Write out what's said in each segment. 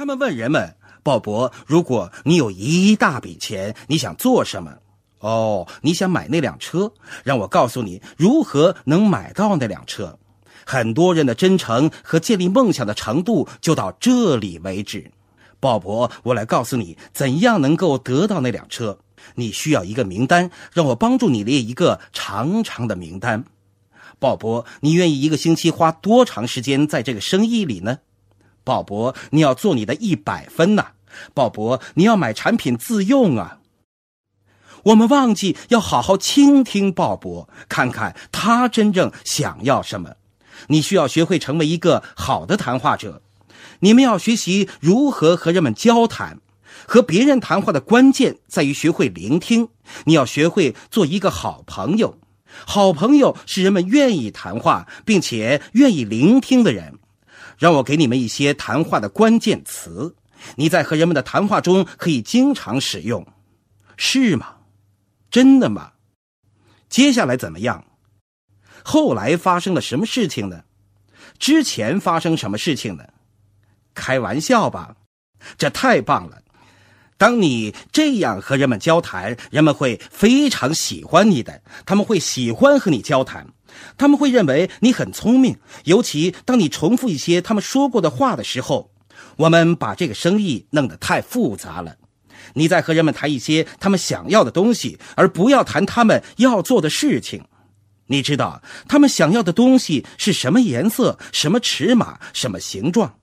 他们问人们：“鲍勃，如果你有一大笔钱，你想做什么？”哦，你想买那辆车？让我告诉你如何能买到那辆车。很多人的真诚和建立梦想的程度就到这里为止。鲍勃，我来告诉你怎样能够得到那辆车。你需要一个名单，让我帮助你列一个长长的名单。鲍勃，你愿意一个星期花多长时间在这个生意里呢？鲍勃，你要做你的一百分呐。鲍勃，你要买产品自用啊。我们忘记要好好倾听鲍勃，看看他真正想要什么。你需要学会成为一个好的谈话者。你们要学习如何和人们交谈。和别人谈话的关键在于学会聆听。你要学会做一个好朋友。好朋友是人们愿意谈话并且愿意聆听的人。让我给你们一些谈话的关键词，你在和人们的谈话中可以经常使用。是吗？真的吗？接下来怎么样？后来发生了什么事情呢？之前发生什么事情呢？开玩笑吧，这太棒了！当你这样和人们交谈，人们会非常喜欢你的，他们会喜欢和你交谈，他们会认为你很聪明，尤其当你重复一些他们说过的话的时候。我们把这个生意弄得太复杂了。你在和人们谈一些他们想要的东西，而不要谈他们要做的事情。你知道他们想要的东西是什么颜色、什么尺码、什么形状？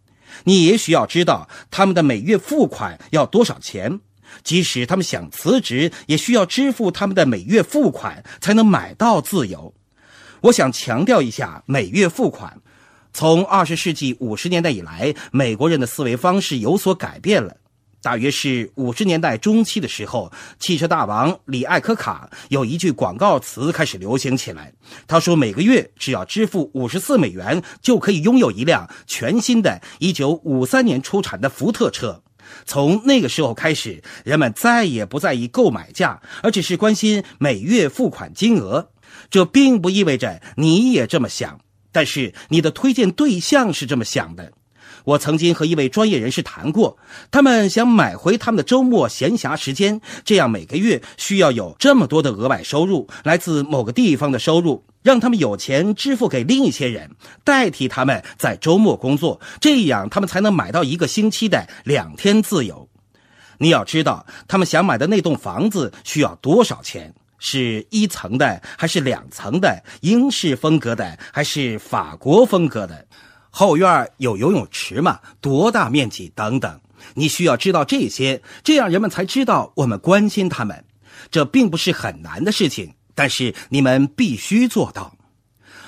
你也需要知道他们的每月付款要多少钱。即使他们想辞职，也需要支付他们的每月付款才能买到自由。我想强调一下，每月付款。从二十世纪五十年代以来，美国人的思维方式有所改变了。大约是五十年代中期的时候，汽车大王李艾科卡有一句广告词开始流行起来。他说：“每个月只要支付五十四美元，就可以拥有一辆全新的一九五三年出产的福特车。”从那个时候开始，人们再也不在意购买价，而只是关心每月付款金额。这并不意味着你也这么想，但是你的推荐对象是这么想的。我曾经和一位专业人士谈过，他们想买回他们的周末闲暇时间，这样每个月需要有这么多的额外收入，来自某个地方的收入，让他们有钱支付给另一些人，代替他们在周末工作，这样他们才能买到一个星期的两天自由。你要知道，他们想买的那栋房子需要多少钱？是一层的还是两层的？英式风格的还是法国风格的？后院有游泳池吗？多大面积？等等，你需要知道这些，这样人们才知道我们关心他们。这并不是很难的事情，但是你们必须做到。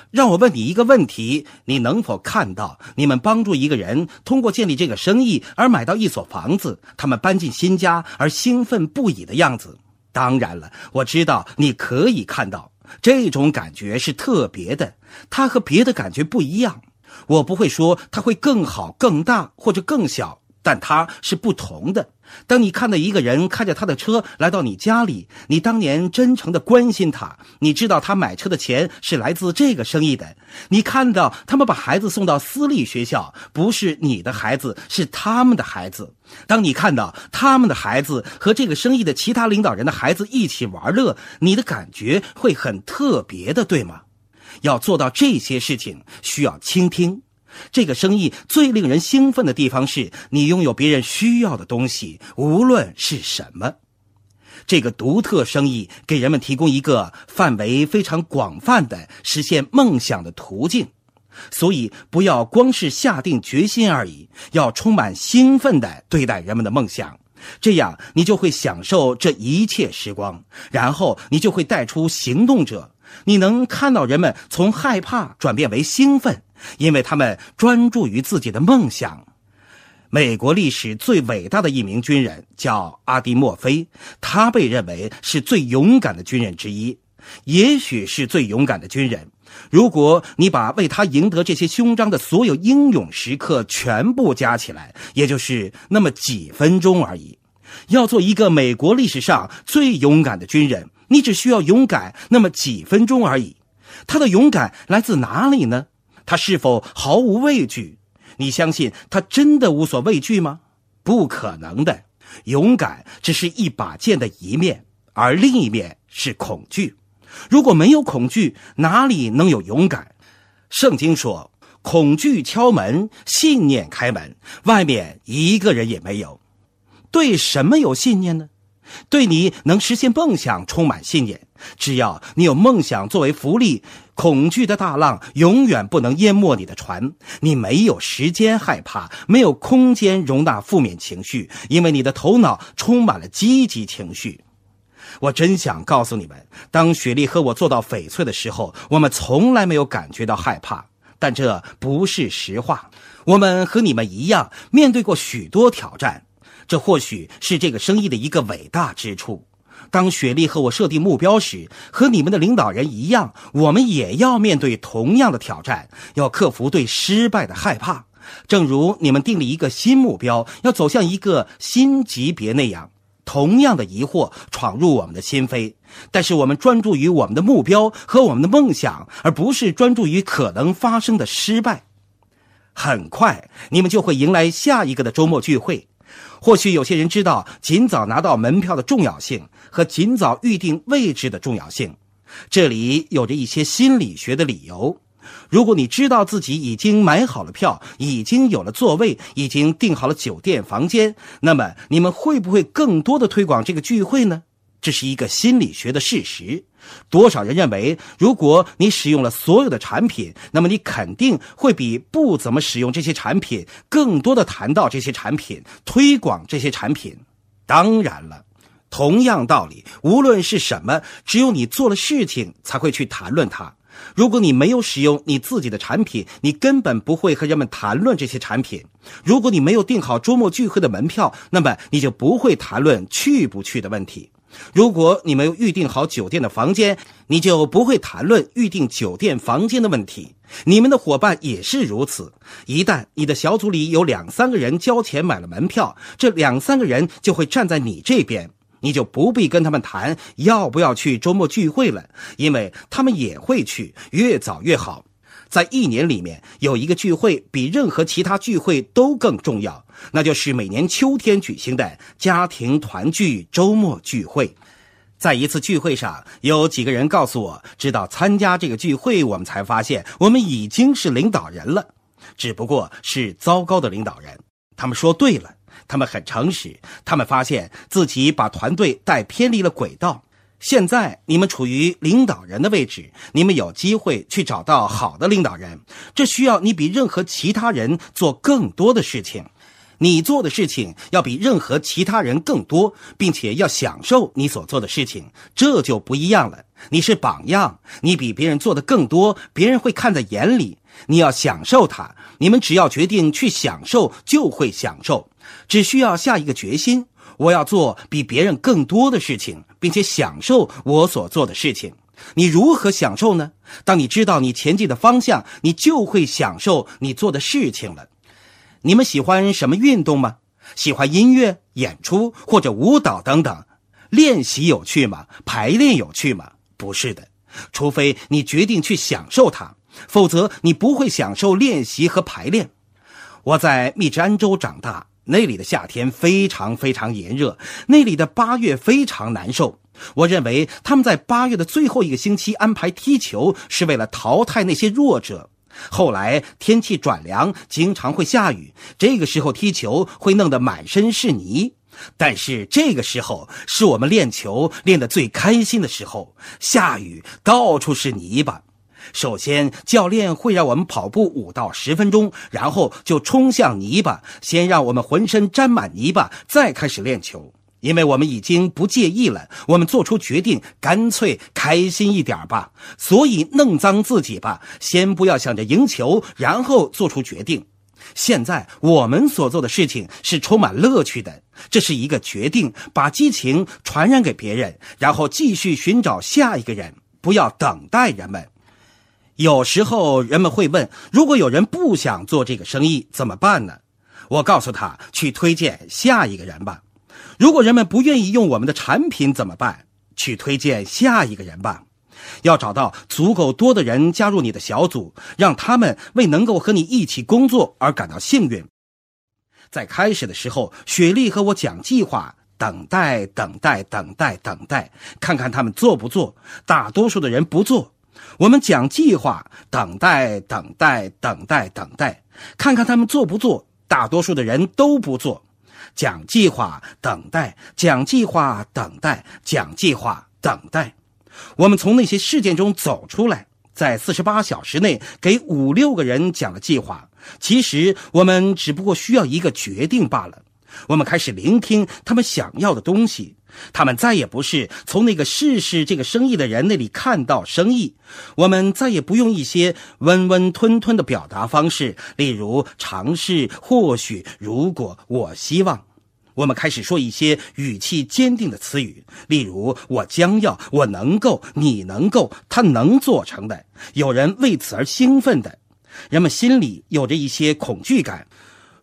让我问你一个问题：你能否看到你们帮助一个人通过建立这个生意而买到一所房子，他们搬进新家而兴奋不已的样子？当然了，我知道你可以看到这种感觉是特别的，它和别的感觉不一样。我不会说它会更好、更大或者更小，但它是不同的。当你看到一个人开着他的车来到你家里，你当年真诚的关心他，你知道他买车的钱是来自这个生意的。你看到他们把孩子送到私立学校，不是你的孩子，是他们的孩子。当你看到他们的孩子和这个生意的其他领导人的孩子一起玩乐，你的感觉会很特别的，对吗？要做到这些事情，需要倾听。这个生意最令人兴奋的地方是你拥有别人需要的东西，无论是什么。这个独特生意给人们提供一个范围非常广泛的实现梦想的途径。所以，不要光是下定决心而已，要充满兴奋地对待人们的梦想。这样，你就会享受这一切时光，然后你就会带出行动者。你能看到人们从害怕转变为兴奋，因为他们专注于自己的梦想。美国历史最伟大的一名军人叫阿迪莫菲，他被认为是最勇敢的军人之一，也许是最勇敢的军人。如果你把为他赢得这些勋章的所有英勇时刻全部加起来，也就是那么几分钟而已。要做一个美国历史上最勇敢的军人。你只需要勇敢那么几分钟而已。他的勇敢来自哪里呢？他是否毫无畏惧？你相信他真的无所畏惧吗？不可能的。勇敢只是一把剑的一面，而另一面是恐惧。如果没有恐惧，哪里能有勇敢？圣经说：“恐惧敲门，信念开门，外面一个人也没有。”对什么有信念呢？对你能实现梦想充满信念。只要你有梦想作为福利，恐惧的大浪永远不能淹没你的船。你没有时间害怕，没有空间容纳负面情绪，因为你的头脑充满了积极情绪。我真想告诉你们，当雪莉和我做到翡翠的时候，我们从来没有感觉到害怕。但这不是实话。我们和你们一样，面对过许多挑战。这或许是这个生意的一个伟大之处。当雪莉和我设定目标时，和你们的领导人一样，我们也要面对同样的挑战，要克服对失败的害怕。正如你们定了一个新目标，要走向一个新级别那样，同样的疑惑闯入我们的心扉。但是我们专注于我们的目标和我们的梦想，而不是专注于可能发生的失败。很快，你们就会迎来下一个的周末聚会。或许有些人知道尽早拿到门票的重要性和尽早预定位置的重要性，这里有着一些心理学的理由。如果你知道自己已经买好了票，已经有了座位，已经订好了酒店房间，那么你们会不会更多的推广这个聚会呢？这是一个心理学的事实。多少人认为，如果你使用了所有的产品，那么你肯定会比不怎么使用这些产品更多的谈到这些产品，推广这些产品。当然了，同样道理，无论是什么，只有你做了事情才会去谈论它。如果你没有使用你自己的产品，你根本不会和人们谈论这些产品。如果你没有订好周末聚会的门票，那么你就不会谈论去不去的问题。如果你没有预订好酒店的房间，你就不会谈论预订酒店房间的问题。你们的伙伴也是如此。一旦你的小组里有两三个人交钱买了门票，这两三个人就会站在你这边，你就不必跟他们谈要不要去周末聚会了，因为他们也会去，越早越好。在一年里面有一个聚会比任何其他聚会都更重要，那就是每年秋天举行的家庭团聚周末聚会。在一次聚会上，有几个人告诉我，直到参加这个聚会，我们才发现我们已经是领导人了，只不过是糟糕的领导人。他们说对了，他们很诚实，他们发现自己把团队带偏离了轨道。现在你们处于领导人的位置，你们有机会去找到好的领导人。这需要你比任何其他人做更多的事情，你做的事情要比任何其他人更多，并且要享受你所做的事情，这就不一样了。你是榜样，你比别人做的更多，别人会看在眼里。你要享受它，你们只要决定去享受，就会享受，只需要下一个决心。我要做比别人更多的事情，并且享受我所做的事情。你如何享受呢？当你知道你前进的方向，你就会享受你做的事情了。你们喜欢什么运动吗？喜欢音乐、演出或者舞蹈等等？练习有趣吗？排练有趣吗？不是的，除非你决定去享受它，否则你不会享受练习和排练。我在密执安州长大。那里的夏天非常非常炎热，那里的八月非常难受。我认为他们在八月的最后一个星期安排踢球，是为了淘汰那些弱者。后来天气转凉，经常会下雨，这个时候踢球会弄得满身是泥。但是这个时候是我们练球练得最开心的时候，下雨到处是泥巴。首先，教练会让我们跑步五到十分钟，然后就冲向泥巴，先让我们浑身沾满泥巴，再开始练球。因为我们已经不介意了，我们做出决定，干脆开心一点吧。所以弄脏自己吧，先不要想着赢球，然后做出决定。现在我们所做的事情是充满乐趣的，这是一个决定，把激情传染给别人，然后继续寻找下一个人，不要等待人们。有时候人们会问：如果有人不想做这个生意怎么办呢？我告诉他去推荐下一个人吧。如果人们不愿意用我们的产品怎么办？去推荐下一个人吧。要找到足够多的人加入你的小组，让他们为能够和你一起工作而感到幸运。在开始的时候，雪莉和我讲计划，等待，等待，等待，等待，看看他们做不做。大多数的人不做。我们讲计划，等待，等待，等待，等待，看看他们做不做。大多数的人都不做。讲计划，等待，讲计划，等待，讲计划，等待。我们从那些事件中走出来，在四十八小时内给五六个人讲了计划。其实我们只不过需要一个决定罢了。我们开始聆听他们想要的东西。他们再也不是从那个试试这个生意的人那里看到生意。我们再也不用一些温温吞吞的表达方式，例如尝试、或许、如果、我希望。我们开始说一些语气坚定的词语，例如我将要、我能够、你能够、他能做成的。有人为此而兴奋的，人们心里有着一些恐惧感。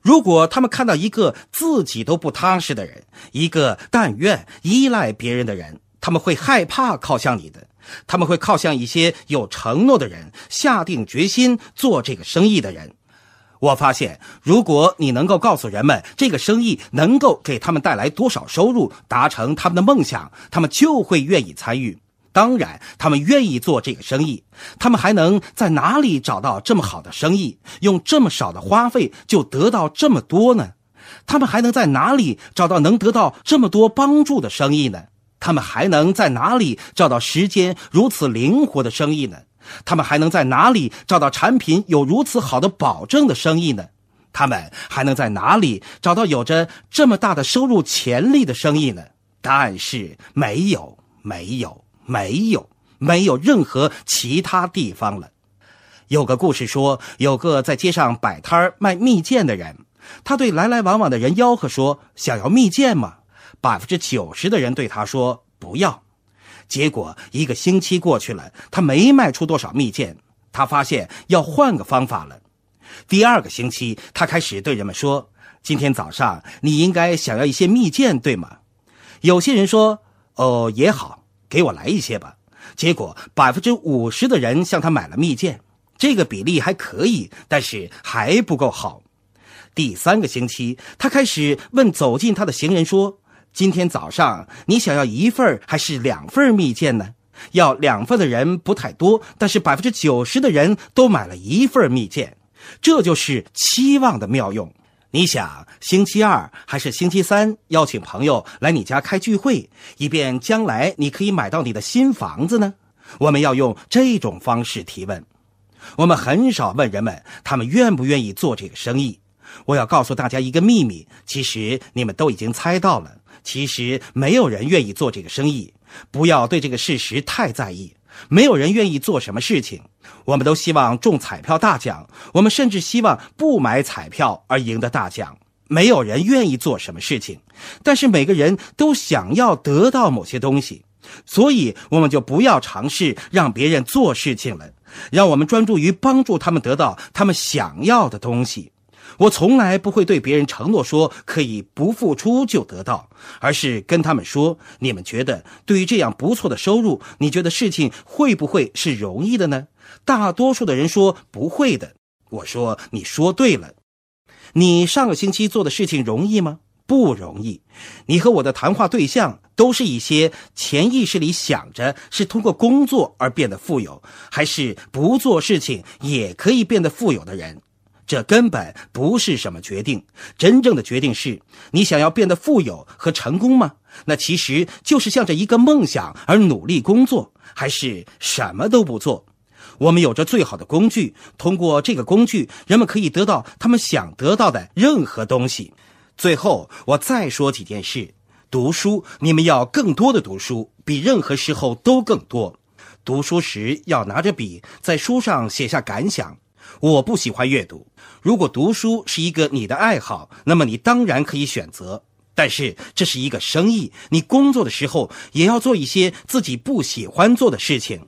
如果他们看到一个自己都不踏实的人，一个但愿依赖别人的人，他们会害怕靠向你的。他们会靠向一些有承诺的人，下定决心做这个生意的人。我发现，如果你能够告诉人们这个生意能够给他们带来多少收入，达成他们的梦想，他们就会愿意参与。当然，他们愿意做这个生意。他们还能在哪里找到这么好的生意，用这么少的花费就得到这么多呢？他们还能在哪里找到能得到这么多帮助的生意呢？他们还能在哪里找到时间如此灵活的生意呢？他们还能在哪里找到产品有如此好的保证的生意呢？他们还能在哪里找到有着这么大的收入潜力的生意呢？答案是没有，没有。没有，没有任何其他地方了。有个故事说，有个在街上摆摊卖蜜饯的人，他对来来往往的人吆喝说：“想要蜜饯吗？”百分之九十的人对他说：“不要。”结果一个星期过去了，他没卖出多少蜜饯。他发现要换个方法了。第二个星期，他开始对人们说：“今天早上你应该想要一些蜜饯，对吗？”有些人说：“哦，也好。”给我来一些吧。结果百分之五十的人向他买了蜜饯，这个比例还可以，但是还不够好。第三个星期，他开始问走近他的行人说：“今天早上你想要一份还是两份蜜饯呢？”要两份的人不太多，但是百分之九十的人都买了一份蜜饯。这就是期望的妙用。你想星期二还是星期三邀请朋友来你家开聚会，以便将来你可以买到你的新房子呢？我们要用这种方式提问。我们很少问人们他们愿不愿意做这个生意。我要告诉大家一个秘密，其实你们都已经猜到了。其实没有人愿意做这个生意。不要对这个事实太在意。没有人愿意做什么事情。我们都希望中彩票大奖，我们甚至希望不买彩票而赢得大奖。没有人愿意做什么事情，但是每个人都想要得到某些东西，所以我们就不要尝试让别人做事情了，让我们专注于帮助他们得到他们想要的东西。我从来不会对别人承诺说可以不付出就得到，而是跟他们说：你们觉得对于这样不错的收入，你觉得事情会不会是容易的呢？大多数的人说不会的。我说你说对了。你上个星期做的事情容易吗？不容易。你和我的谈话对象都是一些潜意识里想着是通过工作而变得富有，还是不做事情也可以变得富有的人。这根本不是什么决定，真正的决定是你想要变得富有和成功吗？那其实就是向着一个梦想而努力工作，还是什么都不做？我们有着最好的工具，通过这个工具，人们可以得到他们想得到的任何东西。最后，我再说几件事：读书，你们要更多的读书，比任何时候都更多。读书时要拿着笔，在书上写下感想。我不喜欢阅读。如果读书是一个你的爱好，那么你当然可以选择。但是这是一个生意，你工作的时候也要做一些自己不喜欢做的事情。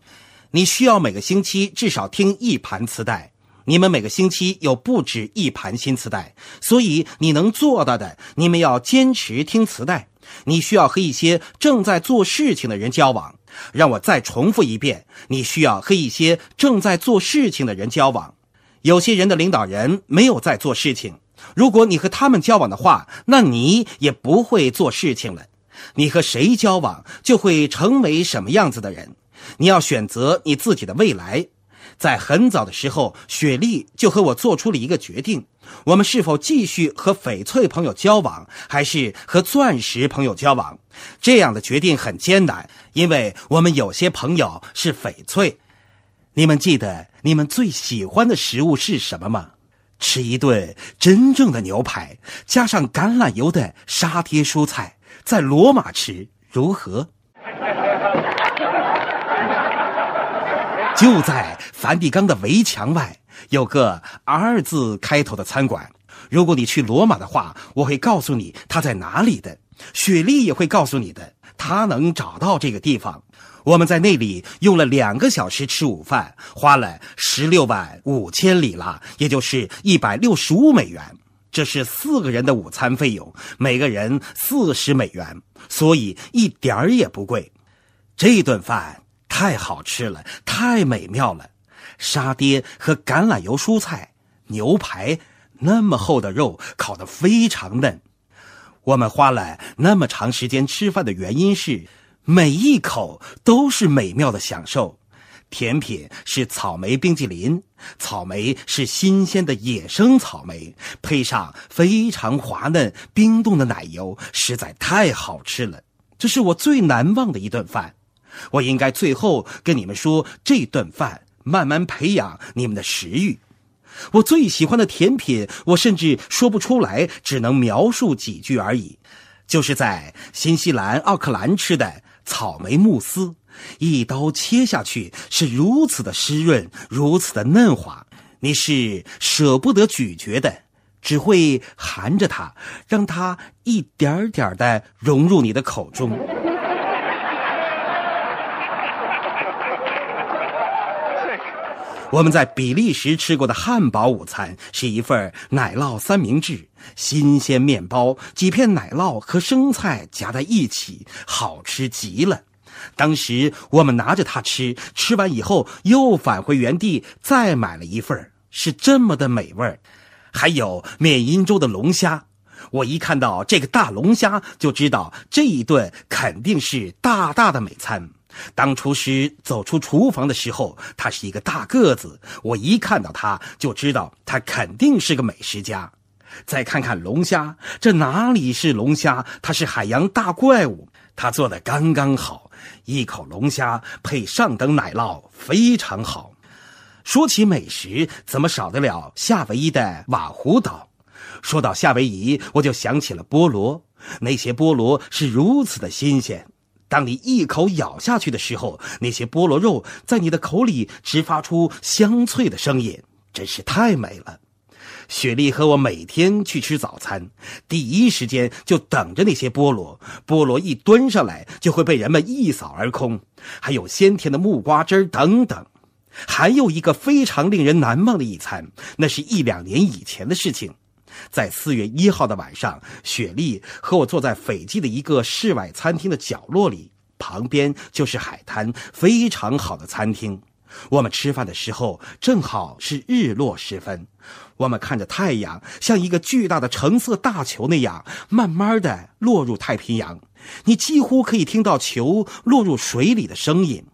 你需要每个星期至少听一盘磁带。你们每个星期有不止一盘新磁带，所以你能做到的，你们要坚持听磁带。你需要和一些正在做事情的人交往。让我再重复一遍：你需要和一些正在做事情的人交往。有些人的领导人没有在做事情，如果你和他们交往的话，那你也不会做事情了。你和谁交往，就会成为什么样子的人。你要选择你自己的未来。在很早的时候，雪莉就和我做出了一个决定：我们是否继续和翡翠朋友交往，还是和钻石朋友交往？这样的决定很艰难，因为我们有些朋友是翡翠。你们记得你们最喜欢的食物是什么吗？吃一顿真正的牛排，加上橄榄油的沙爹蔬菜，在罗马吃如何？就在梵蒂冈的围墙外有个 R 字开头的餐馆。如果你去罗马的话，我会告诉你它在哪里的。雪莉也会告诉你的，他能找到这个地方。我们在那里用了两个小时吃午饭，花了十六万五千里拉，也就是一百六十五美元。这是四个人的午餐费用，每个人四十美元，所以一点儿也不贵。这顿饭。太好吃了，太美妙了！沙爹和橄榄油蔬菜，牛排那么厚的肉烤得非常嫩。我们花了那么长时间吃饭的原因是，每一口都是美妙的享受。甜品是草莓冰激凌，草莓是新鲜的野生草莓，配上非常滑嫩冰冻的奶油，实在太好吃了。这是我最难忘的一顿饭。我应该最后跟你们说，这顿饭慢慢培养你们的食欲。我最喜欢的甜品，我甚至说不出来，只能描述几句而已。就是在新西兰奥克兰吃的草莓慕斯，一刀切下去是如此的湿润，如此的嫩滑，你是舍不得咀嚼的，只会含着它，让它一点点的融入你的口中。我们在比利时吃过的汉堡午餐是一份奶酪三明治，新鲜面包、几片奶酪和生菜夹在一起，好吃极了。当时我们拿着它吃，吃完以后又返回原地再买了一份，是这么的美味还有缅因州的龙虾，我一看到这个大龙虾就知道这一顿肯定是大大的美餐。当厨师走出厨房的时候，他是一个大个子。我一看到他就知道他肯定是个美食家。再看看龙虾，这哪里是龙虾？它是海洋大怪物。他做的刚刚好，一口龙虾配上等奶酪，非常好。说起美食，怎么少得了夏威夷的瓦胡岛？说到夏威夷，我就想起了菠萝，那些菠萝是如此的新鲜。当你一口咬下去的时候，那些菠萝肉在你的口里直发出香脆的声音，真是太美了。雪莉和我每天去吃早餐，第一时间就等着那些菠萝。菠萝一端上来，就会被人们一扫而空，还有鲜甜的木瓜汁等等。还有一个非常令人难忘的一餐，那是一两年以前的事情。在四月一号的晚上，雪莉和我坐在斐济的一个室外餐厅的角落里，旁边就是海滩，非常好的餐厅。我们吃饭的时候正好是日落时分，我们看着太阳像一个巨大的橙色大球那样，慢慢的落入太平洋。你几乎可以听到球落入水里的声音。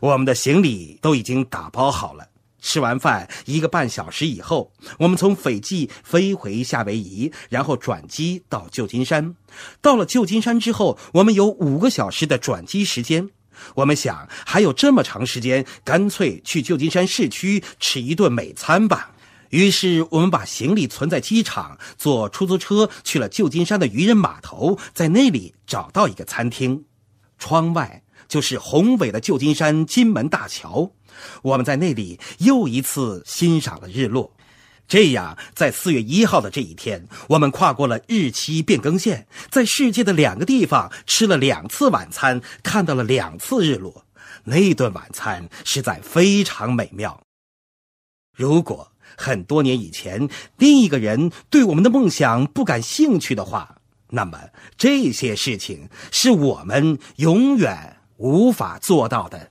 我们的行李都已经打包好了。吃完饭一个半小时以后，我们从斐济飞回夏威夷，然后转机到旧金山。到了旧金山之后，我们有五个小时的转机时间。我们想，还有这么长时间，干脆去旧金山市区吃一顿美餐吧。于是，我们把行李存在机场，坐出租车去了旧金山的渔人码头，在那里找到一个餐厅，窗外就是宏伟的旧金山金门大桥。我们在那里又一次欣赏了日落，这样在四月一号的这一天，我们跨过了日期变更线，在世界的两个地方吃了两次晚餐，看到了两次日落。那顿晚餐实在非常美妙。如果很多年以前另一个人对我们的梦想不感兴趣的话，那么这些事情是我们永远无法做到的。